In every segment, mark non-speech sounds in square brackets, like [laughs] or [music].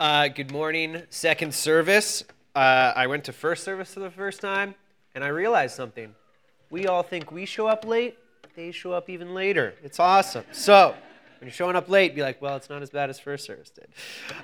Uh, good morning, second service. Uh, I went to first service for the first time, and I realized something. We all think we show up late, they show up even later. It's awesome. So, when you're showing up late, be like, well, it's not as bad as first service did.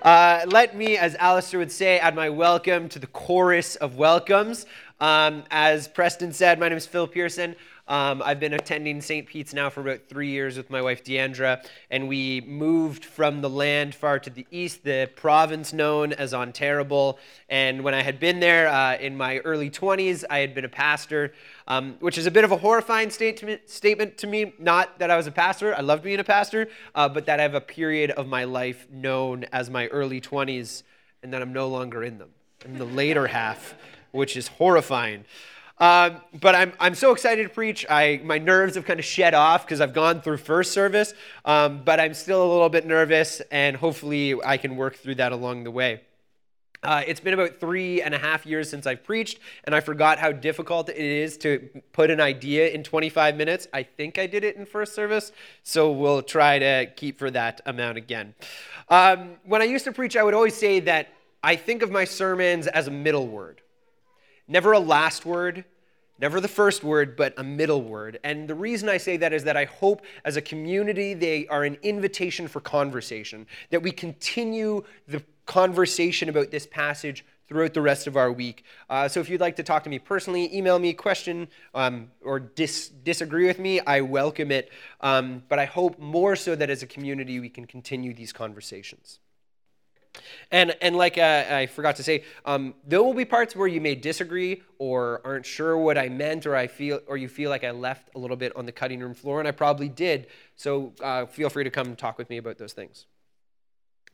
Uh, let me, as Alistair would say, add my welcome to the chorus of welcomes. Um, as Preston said, my name is Phil Pearson. Um, I've been attending St. Pete's now for about three years with my wife Deandra, and we moved from the land far to the east, the province known as Ontario. And when I had been there uh, in my early 20s, I had been a pastor, um, which is a bit of a horrifying statement, statement to me. Not that I was a pastor, I loved being a pastor, uh, but that I have a period of my life known as my early 20s, and that I'm no longer in them, in the later half, which is horrifying. Um, but I'm, I'm so excited to preach. I, my nerves have kind of shed off because I've gone through first service, um, but I'm still a little bit nervous, and hopefully I can work through that along the way. Uh, it's been about three and a half years since I've preached, and I forgot how difficult it is to put an idea in 25 minutes. I think I did it in first service, so we'll try to keep for that amount again. Um, when I used to preach, I would always say that I think of my sermons as a middle word. Never a last word, never the first word, but a middle word. And the reason I say that is that I hope as a community they are an invitation for conversation, that we continue the conversation about this passage throughout the rest of our week. Uh, so if you'd like to talk to me personally, email me, question, um, or dis- disagree with me, I welcome it. Um, but I hope more so that as a community we can continue these conversations. And, and like uh, I forgot to say, um, there will be parts where you may disagree or aren't sure what I meant, or I feel, or you feel like I left a little bit on the cutting room floor, and I probably did. So uh, feel free to come talk with me about those things.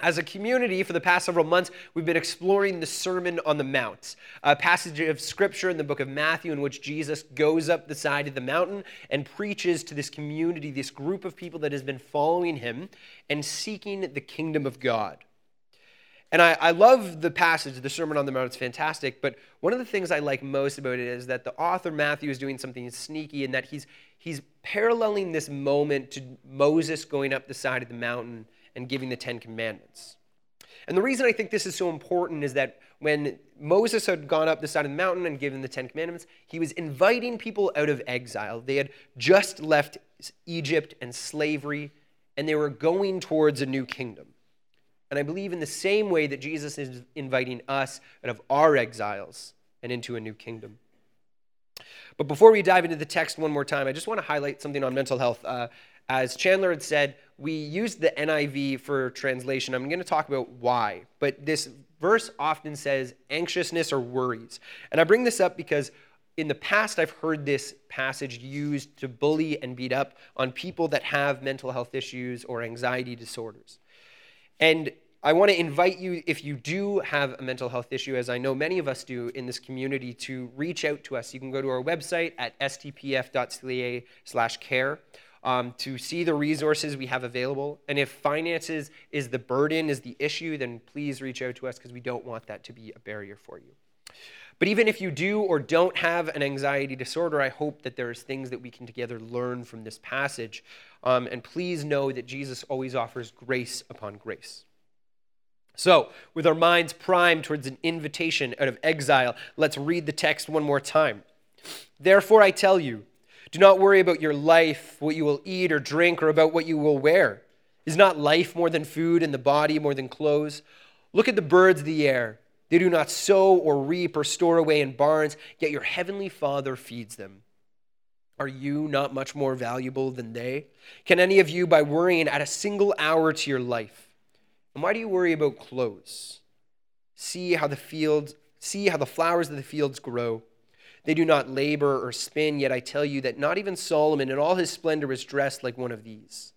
As a community, for the past several months, we've been exploring the Sermon on the Mount, a passage of scripture in the book of Matthew in which Jesus goes up the side of the mountain and preaches to this community, this group of people that has been following him and seeking the kingdom of God. And I, I, love the passage, the Sermon on the Mount. It's fantastic. But one of the things I like most about it is that the author, Matthew, is doing something sneaky in that he's, he's paralleling this moment to Moses going up the side of the mountain and giving the Ten Commandments. And the reason I think this is so important is that when Moses had gone up the side of the mountain and given the Ten Commandments, he was inviting people out of exile. They had just left Egypt and slavery, and they were going towards a new kingdom. And I believe in the same way that Jesus is inviting us out of our exiles and into a new kingdom. But before we dive into the text one more time, I just want to highlight something on mental health. Uh, as Chandler had said, we used the NIV for translation. I'm going to talk about why. But this verse often says anxiousness or worries. And I bring this up because in the past, I've heard this passage used to bully and beat up on people that have mental health issues or anxiety disorders. And I want to invite you, if you do have a mental health issue, as I know many of us do in this community, to reach out to us. You can go to our website at stpf.ca slash care um, to see the resources we have available. And if finances is the burden, is the issue, then please reach out to us because we don't want that to be a barrier for you. But even if you do or don't have an anxiety disorder, I hope that there's things that we can together learn from this passage. Um, and please know that Jesus always offers grace upon grace. So, with our minds primed towards an invitation out of exile, let's read the text one more time. Therefore, I tell you, do not worry about your life, what you will eat or drink, or about what you will wear. Is not life more than food, and the body more than clothes? Look at the birds of the air. They do not sow or reap or store away in barns, yet your heavenly Father feeds them. Are you not much more valuable than they? Can any of you, by worrying, add a single hour to your life? And why do you worry about clothes? See how the fields, see how the flowers of the fields grow. They do not labor or spin, yet I tell you that not even Solomon in all his splendor was dressed like one of these.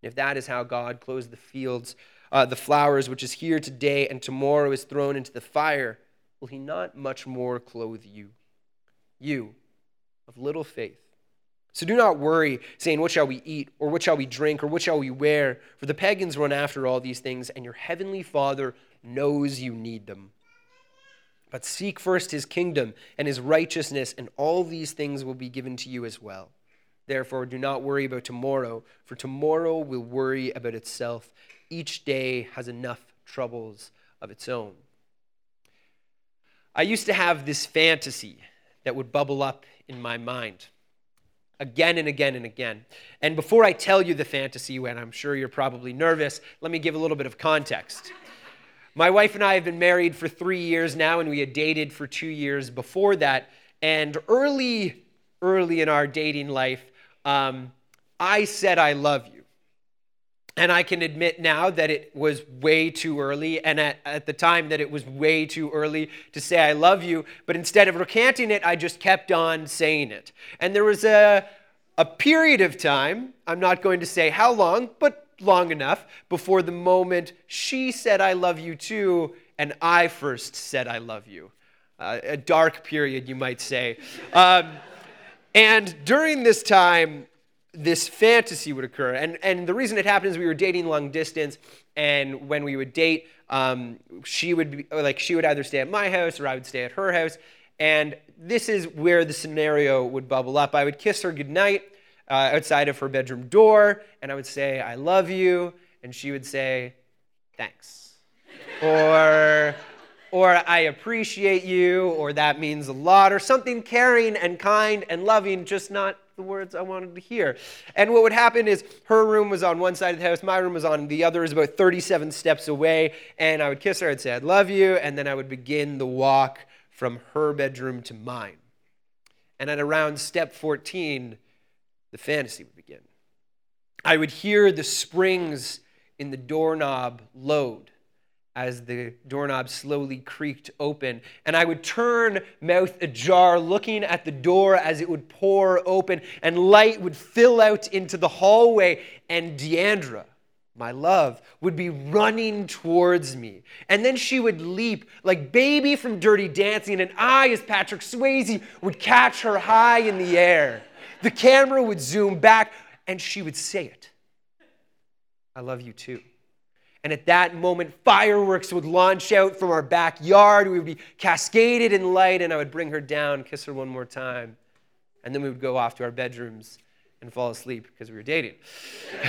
If that is how God clothes the fields, uh, the flowers which is here today and tomorrow is thrown into the fire, will he not much more clothe you? You of little faith. So do not worry, saying, What shall we eat, or what shall we drink, or what shall we wear? For the pagans run after all these things, and your heavenly Father knows you need them. But seek first his kingdom and his righteousness, and all these things will be given to you as well. Therefore, do not worry about tomorrow, for tomorrow will worry about itself. Each day has enough troubles of its own. I used to have this fantasy that would bubble up in my mind again and again and again. And before I tell you the fantasy, when I'm sure you're probably nervous, let me give a little bit of context. My wife and I have been married for three years now, and we had dated for two years before that. And early, early in our dating life, um, I said, I love you. And I can admit now that it was way too early, and at, at the time that it was way too early to say I love you. But instead of recanting it, I just kept on saying it. And there was a, a period of time, I'm not going to say how long, but long enough, before the moment she said I love you too, and I first said I love you. Uh, a dark period, you might say. Um, and during this time, this fantasy would occur. And, and the reason it happened is we were dating long distance, and when we would date, um, she would be, like she would either stay at my house or I would stay at her house. And this is where the scenario would bubble up. I would kiss her goodnight uh, outside of her bedroom door, and I would say, I love you, and she would say, thanks. or, or I appreciate you, or that means a lot, or something caring and kind and loving, just not the words I wanted to hear. And what would happen is her room was on one side of the house, my room was on the other, is about 37 steps away. And I would kiss her, I'd say, I love you. And then I would begin the walk from her bedroom to mine. And at around step 14, the fantasy would begin. I would hear the springs in the doorknob load as the doorknob slowly creaked open. And I would turn, mouth ajar, looking at the door as it would pour open, and light would fill out into the hallway. And Deandra, my love, would be running towards me. And then she would leap like baby from Dirty Dancing, and I, as Patrick Swayze, would catch her high in the air. The camera would zoom back, and she would say it I love you too. And at that moment, fireworks would launch out from our backyard. We would be cascaded in light, and I would bring her down, kiss her one more time. And then we would go off to our bedrooms and fall asleep because we were dating. [laughs]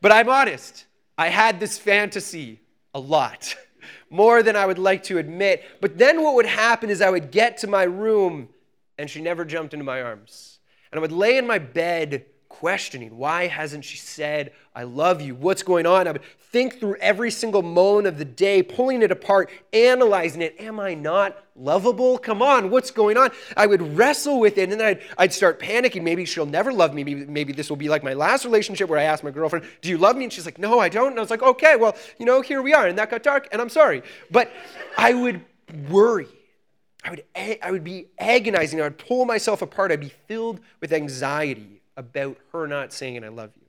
but I'm honest, I had this fantasy a lot, [laughs] more than I would like to admit. But then what would happen is I would get to my room, and she never jumped into my arms. And I would lay in my bed questioning. Why hasn't she said i love you what's going on? I would think through every single moment of the day pulling it apart analyzing it. Am i not lovable? Come on what's going on? I would wrestle with it and then i'd, I'd start panicking. Maybe she'll never love me. Maybe, maybe this will be like my last relationship where i asked my girlfriend do you love me? And she's like no i don't. And i was like okay well you know here we are. And that got dark and i'm sorry. But i would worry. I would, I would be agonizing. I would pull myself apart. I'd be filled with anxiety about her not saying, I love you.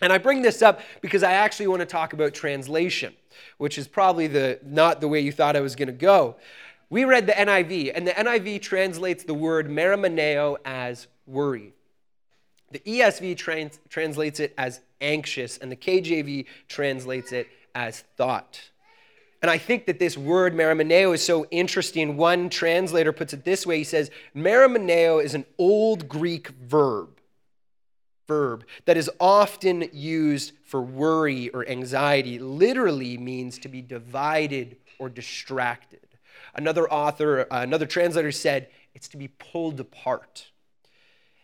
And I bring this up because I actually want to talk about translation, which is probably the, not the way you thought I was going to go. We read the NIV, and the NIV translates the word merimneo as worry. The ESV trans- translates it as anxious, and the KJV translates it as thought. And I think that this word merimneo is so interesting. One translator puts it this way he says, Merimneo is an old Greek verb verb that is often used for worry or anxiety literally means to be divided or distracted. Another author, uh, another translator said it's to be pulled apart.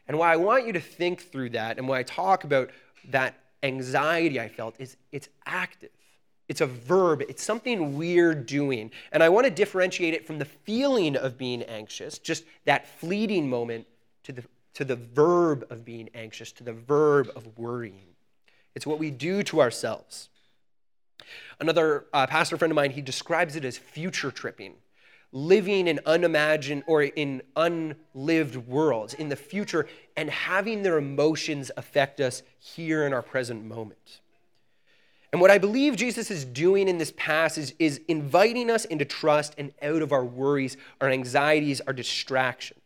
And why I want you to think through that and why I talk about that anxiety I felt is it's active. It's a verb, it's something we're doing. And I want to differentiate it from the feeling of being anxious, just that fleeting moment, to the to the verb of being anxious, to the verb of worrying. It's what we do to ourselves. Another uh, pastor friend of mine, he describes it as future tripping, living in unimagined or in unlived worlds in the future and having their emotions affect us here in our present moment. And what I believe Jesus is doing in this passage is inviting us into trust and out of our worries, our anxieties, our distractions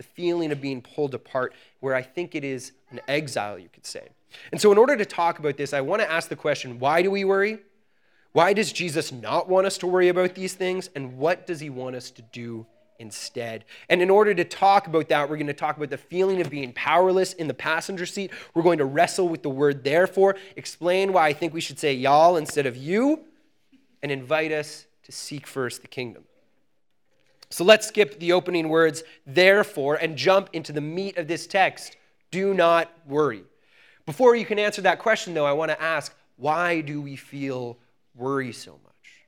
the feeling of being pulled apart, where I think it is an exile, you could say. And so, in order to talk about this, I want to ask the question why do we worry? Why does Jesus not want us to worry about these things? And what does he want us to do instead. And in order to talk about that, we're going to talk about the feeling of being powerless in the passenger seat. We're going to wrestle with the word therefore, explain why I think we should say y'all instead of you, and invite us to seek first the kingdom. So let's skip the opening words, therefore, and jump into the meat of this text. Do not worry. Before you can answer that question, though, I want to ask why do we feel worry so much?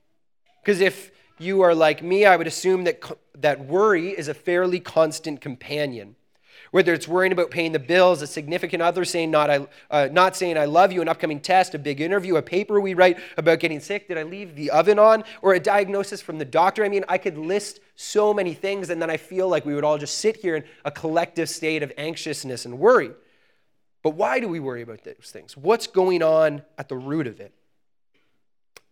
Because if you are like me, I would assume that, that worry is a fairly constant companion. Whether it's worrying about paying the bills, a significant other saying not, I, uh, not saying I love you, an upcoming test, a big interview, a paper we write about getting sick, did I leave the oven on, or a diagnosis from the doctor. I mean, I could list so many things, and then I feel like we would all just sit here in a collective state of anxiousness and worry. But why do we worry about those things? What's going on at the root of it?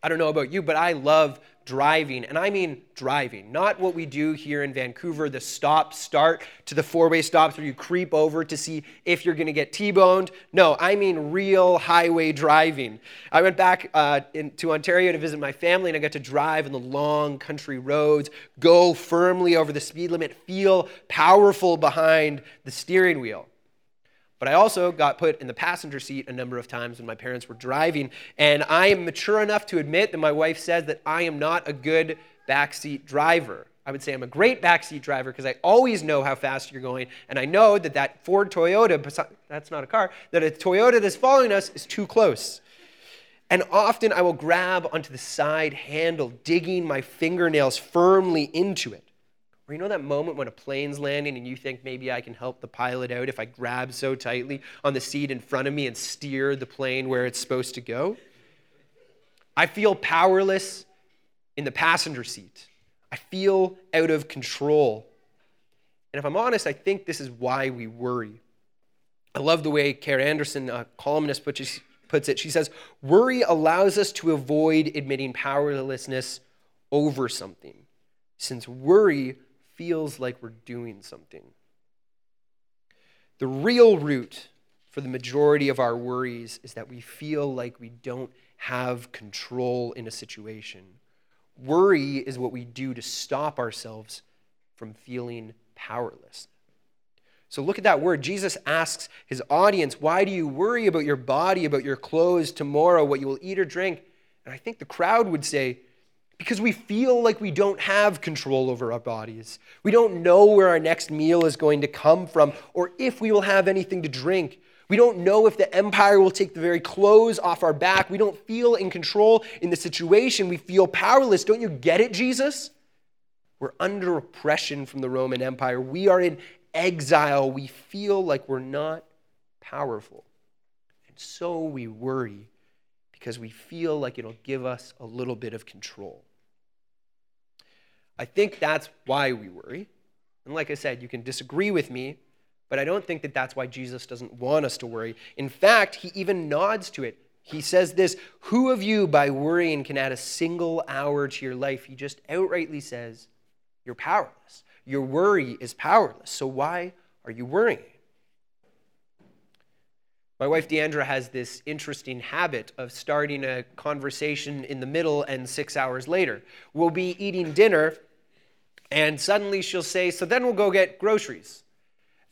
I don't know about you, but I love driving, and I mean driving, not what we do here in Vancouver, the stop start to the four way stops where you creep over to see if you're going to get T boned. No, I mean real highway driving. I went back uh, in, to Ontario to visit my family, and I got to drive on the long country roads, go firmly over the speed limit, feel powerful behind the steering wheel. But I also got put in the passenger seat a number of times when my parents were driving. And I am mature enough to admit that my wife says that I am not a good backseat driver. I would say I'm a great backseat driver because I always know how fast you're going. And I know that that Ford Toyota, that's not a car, that a Toyota that's following us is too close. And often I will grab onto the side handle, digging my fingernails firmly into it. Or you know that moment when a plane's landing and you think maybe I can help the pilot out if I grab so tightly on the seat in front of me and steer the plane where it's supposed to go? I feel powerless in the passenger seat. I feel out of control. And if I'm honest, I think this is why we worry. I love the way Karen Anderson, a columnist, puts it. She says, Worry allows us to avoid admitting powerlessness over something, since worry feels like we're doing something. The real root for the majority of our worries is that we feel like we don't have control in a situation. Worry is what we do to stop ourselves from feeling powerless. So look at that word. Jesus asks his audience, Why do you worry about your body, about your clothes tomorrow, what you will eat or drink? And I think the crowd would say, because we feel like we don't have control over our bodies. We don't know where our next meal is going to come from or if we will have anything to drink. We don't know if the empire will take the very clothes off our back. We don't feel in control in the situation. We feel powerless. Don't you get it, Jesus? We're under oppression from the Roman Empire. We are in exile. We feel like we're not powerful. And so we worry because we feel like it'll give us a little bit of control. I think that's why we worry. And like I said, you can disagree with me, but I don't think that that's why Jesus doesn't want us to worry. In fact, he even nods to it. He says this Who of you, by worrying, can add a single hour to your life? He just outrightly says, You're powerless. Your worry is powerless. So why are you worrying? My wife Deandra has this interesting habit of starting a conversation in the middle and six hours later. We'll be eating dinner and suddenly she'll say, So then we'll go get groceries.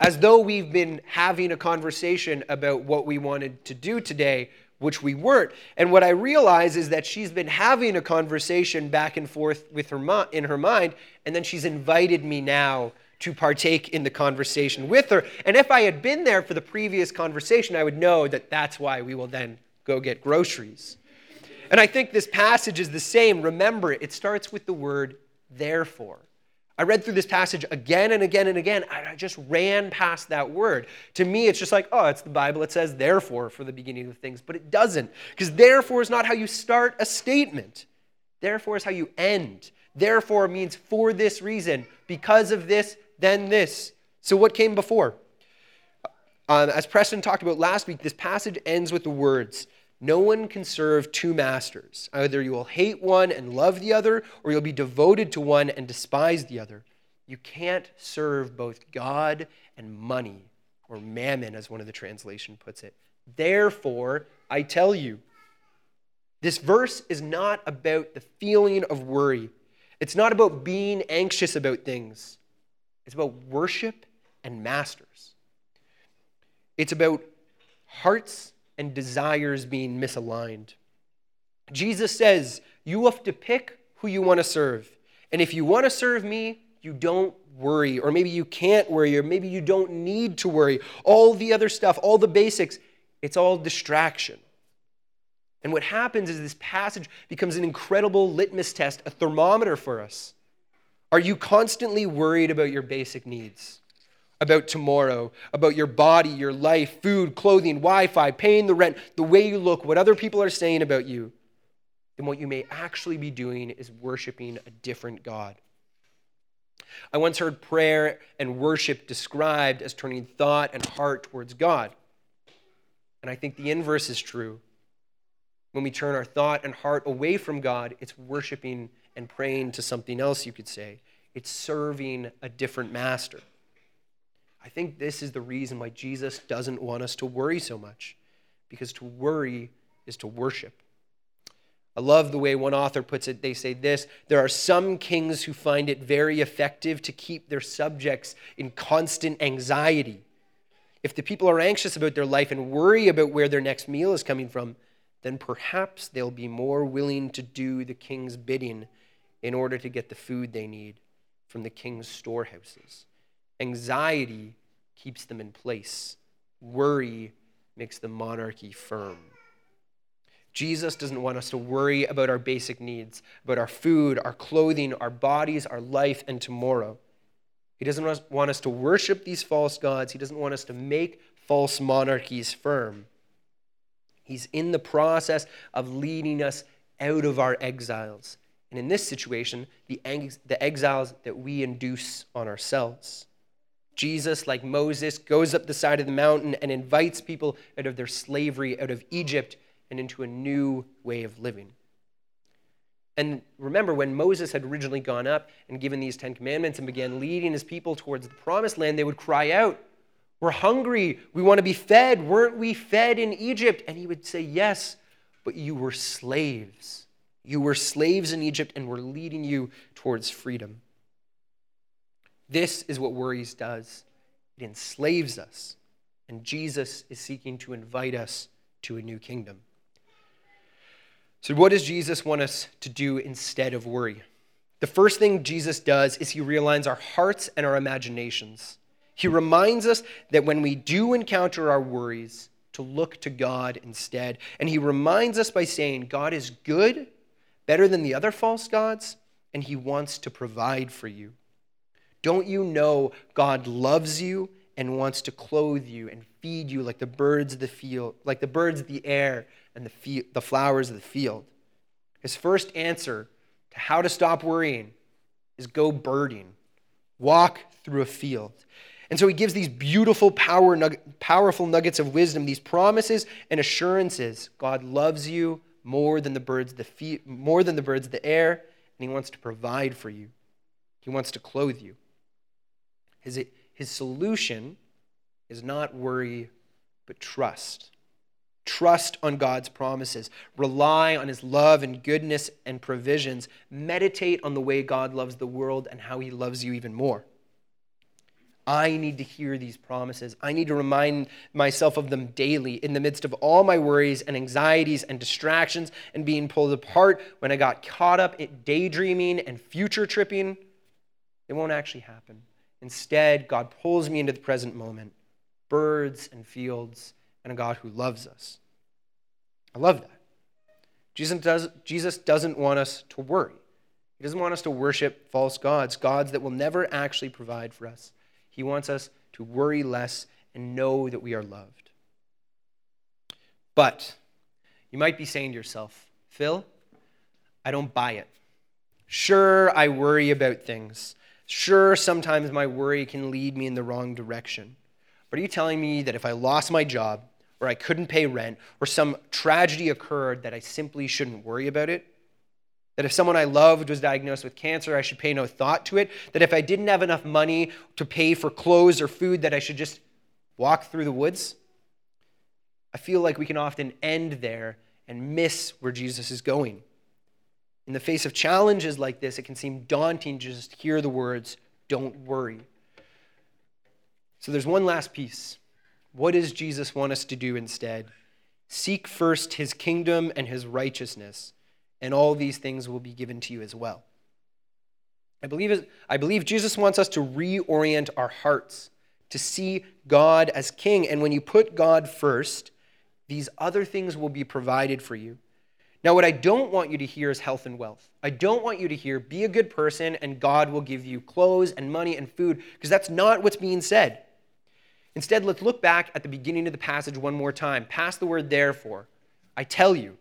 As though we've been having a conversation about what we wanted to do today, which we weren't. And what I realize is that she's been having a conversation back and forth with her in her mind, and then she's invited me now to partake in the conversation with her. And if I had been there for the previous conversation, I would know that that's why we will then go get groceries. And I think this passage is the same. Remember, it starts with the word therefore. I read through this passage again and again and again, and I just ran past that word. To me, it's just like, oh, it's the Bible. It says therefore for the beginning of things, but it doesn't. Because therefore is not how you start a statement, therefore is how you end. Therefore means for this reason, because of this, then this. So, what came before? Um, as Preston talked about last week, this passage ends with the words no one can serve two masters. Either you will hate one and love the other, or you'll be devoted to one and despise the other. You can't serve both God and money, or mammon, as one of the translation puts it. Therefore, I tell you. This verse is not about the feeling of worry. It's not about being anxious about things, it's about worship and masters. It's about hearts and desires being misaligned. Jesus says, You have to pick who you want to serve. And if you want to serve me, you don't worry, or maybe you can't worry, or maybe you don't need to worry. All the other stuff, all the basics, it's all distraction. And what happens is this passage becomes an incredible litmus test, a thermometer for us. Are you constantly worried about your basic needs? About tomorrow, about your body, your life, food, clothing, Wi Fi, paying the rent, the way you look, what other people are saying about you? Then what you may actually be doing is worshiping a different God. I once heard prayer and worship described as turning thought and heart towards God. And I think the inverse is true. When we turn our thought and heart away from God, it's worshiping and praying to something else, you could say. It's serving a different master. I think this is the reason why Jesus doesn't want us to worry so much, because to worry is to worship. I love the way one author puts it. They say this there are some kings who find it very effective to keep their subjects in constant anxiety. If the people are anxious about their life and worry about where their next meal is coming from, then perhaps they'll be more willing to do the king's bidding in order to get the food they need from the king's storehouses. Anxiety keeps them in place, worry makes the monarchy firm. Jesus doesn't want us to worry about our basic needs, about our food, our clothing, our bodies, our life, and tomorrow. He doesn't want us to worship these false gods. He doesn't want us to make false monarchies firm. He's in the process of leading us out of our exiles. And in this situation, the, exiles that we induce on ourselves. Jesus, like Moses, goes up the side of the mountain and invites people out of their slavery, out of Egypt, and into a new way of living. And remember, when Moses had originally gone up and given these Ten Commandments and began leading his people towards the promised land, they would cry out, We're hungry. We want to be fed. Weren't we fed in Egypt? And he would say, Yes, but you were slaves. You were slaves in Egypt and we're leading you towards freedom. This is what worries does it enslaves us. And Jesus is seeking to invite us to a new kingdom. So, what does Jesus want us to do instead of worry? The first thing Jesus does is he realigns our hearts and our imaginations. He reminds us that when we do encounter our worries, to look to God instead. And he reminds us by saying, God is good, better than the other false gods, and he wants to provide for you. Don't you know God loves you and wants to clothe you and feed you like the birds of the field, like the birds of the air and the, the flowers of the field. His first answer to how to stop worrying is go birding, walk through a field. And so he gives these beautiful, power, powerful nuggets of wisdom, these promises and assurances. God loves you more than the birds, the fe- more than the birds of the air, and he wants to provide for you. He wants to clothe you. His, his solution is not worry, but trust. Trust on God's promises. Rely on his love and goodness and provisions. Meditate on the way God loves the world and how he loves you even more. I need to hear these promises. I need to remind myself of them daily in the midst of all my worries and anxieties and distractions and being pulled apart when I got caught up in daydreaming and future tripping. It won't actually happen. Instead, God pulls me into the present moment birds and fields and a God who loves us. I love that. Jesus, does, Jesus doesn't want us to worry. He doesn't want us to worship false gods, gods that will never actually provide for us. He wants us to worry less and know that we are loved. But you might be saying to yourself, Phil, I don't buy it. Sure, I worry about things. Sure, sometimes my worry can lead me in the wrong direction. But are you telling me that if I lost my job, or I couldn't pay rent, or some tragedy occurred that I simply shouldn't worry about it? That if someone I loved was diagnosed with cancer, I should pay no thought to it? That if I didn't have enough money to pay for clothes or food, that I should just walk through the woods? I feel like we can often end there and miss where Jesus is going. In the face of challenges like this, it can seem daunting to just hear the words, don't worry. So there's one last piece. What does Jesus want us to do instead? Seek first his kingdom and his righteousness, and all these things will be given to you as well. I believe, I believe Jesus wants us to reorient our hearts to see God as king. And when you put God first, these other things will be provided for you. Now, what I don't want you to hear is health and wealth. I don't want you to hear, be a good person and God will give you clothes and money and food, because that's not what's being said. Instead, let's look back at the beginning of the passage one more time. Pass the word therefore. I tell you.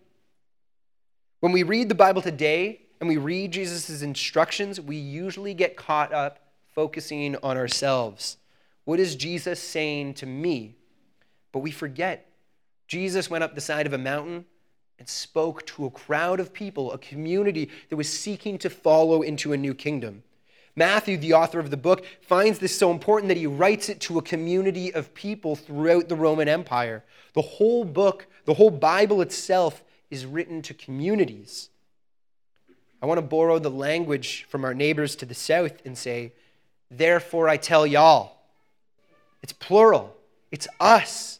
When we read the Bible today and we read Jesus' instructions, we usually get caught up focusing on ourselves. What is Jesus saying to me? But we forget. Jesus went up the side of a mountain and spoke to a crowd of people, a community that was seeking to follow into a new kingdom. Matthew, the author of the book, finds this so important that he writes it to a community of people throughout the Roman Empire. The whole book, the whole Bible itself, is written to communities. I want to borrow the language from our neighbors to the south and say, Therefore I tell y'all. It's plural, it's us.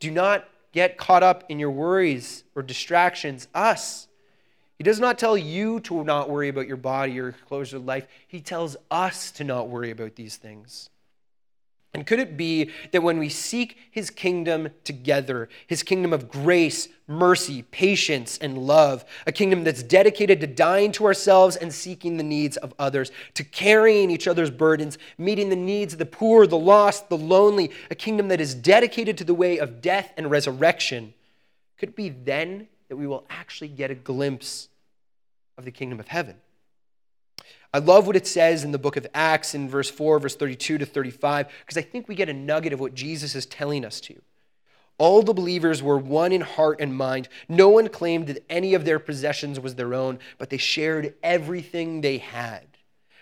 Do not get caught up in your worries or distractions. Us. He does not tell you to not worry about your body or clothes or life. He tells us to not worry about these things. And could it be that when we seek his kingdom together, his kingdom of grace, mercy, patience, and love, a kingdom that's dedicated to dying to ourselves and seeking the needs of others, to carrying each other's burdens, meeting the needs of the poor, the lost, the lonely, a kingdom that is dedicated to the way of death and resurrection, could it be then that we will actually get a glimpse of the kingdom of heaven. I love what it says in the book of Acts in verse 4, verse 32 to 35, because I think we get a nugget of what Jesus is telling us to. All the believers were one in heart and mind. No one claimed that any of their possessions was their own, but they shared everything they had.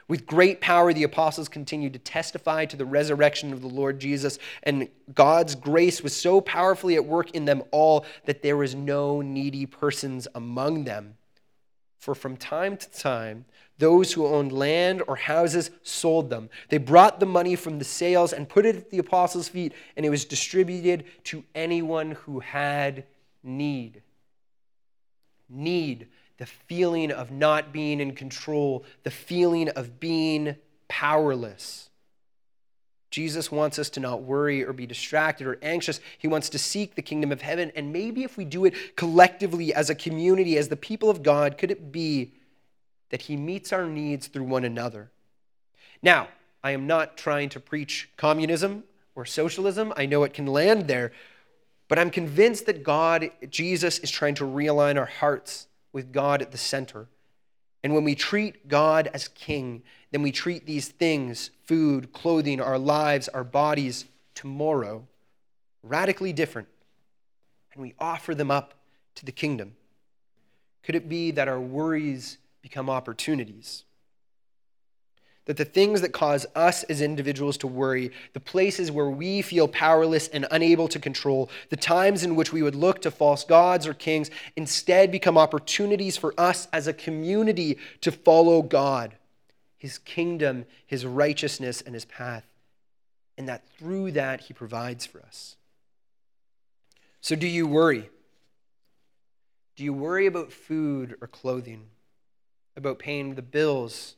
With great power, the apostles continued to testify to the resurrection of the Lord Jesus, and God's grace was so powerfully at work in them all that there was no needy persons among them. For from time to time, those who owned land or houses sold them. They brought the money from the sales and put it at the apostles' feet, and it was distributed to anyone who had need. Need the feeling of not being in control, the feeling of being powerless. Jesus wants us to not worry or be distracted or anxious. He wants to seek the kingdom of heaven. And maybe if we do it collectively as a community, as the people of God, could it be that He meets our needs through one another? Now, I am not trying to preach communism or socialism. I know it can land there. But I'm convinced that God, Jesus, is trying to realign our hearts with God at the center. And when we treat God as king, then we treat these things food, clothing, our lives, our bodies tomorrow radically different. And we offer them up to the kingdom. Could it be that our worries become opportunities? That the things that cause us as individuals to worry, the places where we feel powerless and unable to control, the times in which we would look to false gods or kings, instead become opportunities for us as a community to follow God, His kingdom, His righteousness, and His path. And that through that, He provides for us. So, do you worry? Do you worry about food or clothing? About paying the bills?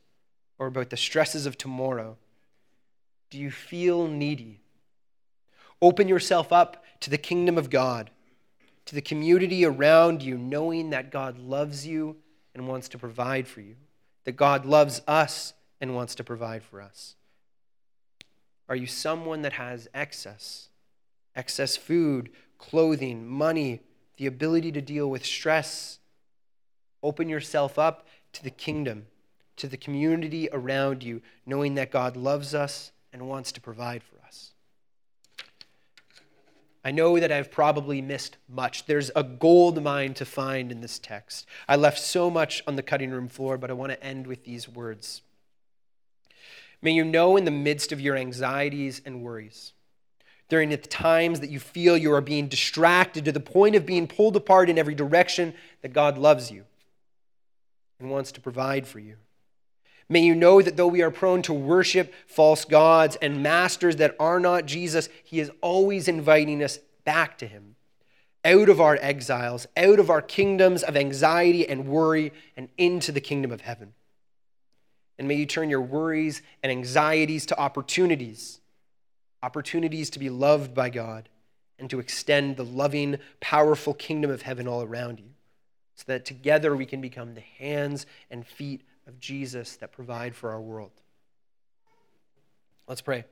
Or about the stresses of tomorrow? Do you feel needy? Open yourself up to the kingdom of God, to the community around you, knowing that God loves you and wants to provide for you, that God loves us and wants to provide for us. Are you someone that has excess? Excess food, clothing, money, the ability to deal with stress? Open yourself up to the kingdom to the community around you, knowing that God loves us and wants to provide for us. I know that I've probably missed much. There's a gold mine to find in this text. I left so much on the cutting room floor, but I want to end with these words. May you know in the midst of your anxieties and worries, during the times that you feel you are being distracted to the point of being pulled apart in every direction, that God loves you and wants to provide for you. May you know that though we are prone to worship false gods and masters that are not Jesus, He is always inviting us back to Him, out of our exiles, out of our kingdoms of anxiety and worry, and into the kingdom of heaven. And may you turn your worries and anxieties to opportunities opportunities to be loved by God and to extend the loving, powerful kingdom of heaven all around you, so that together we can become the hands and feet of Jesus that provide for our world. Let's pray.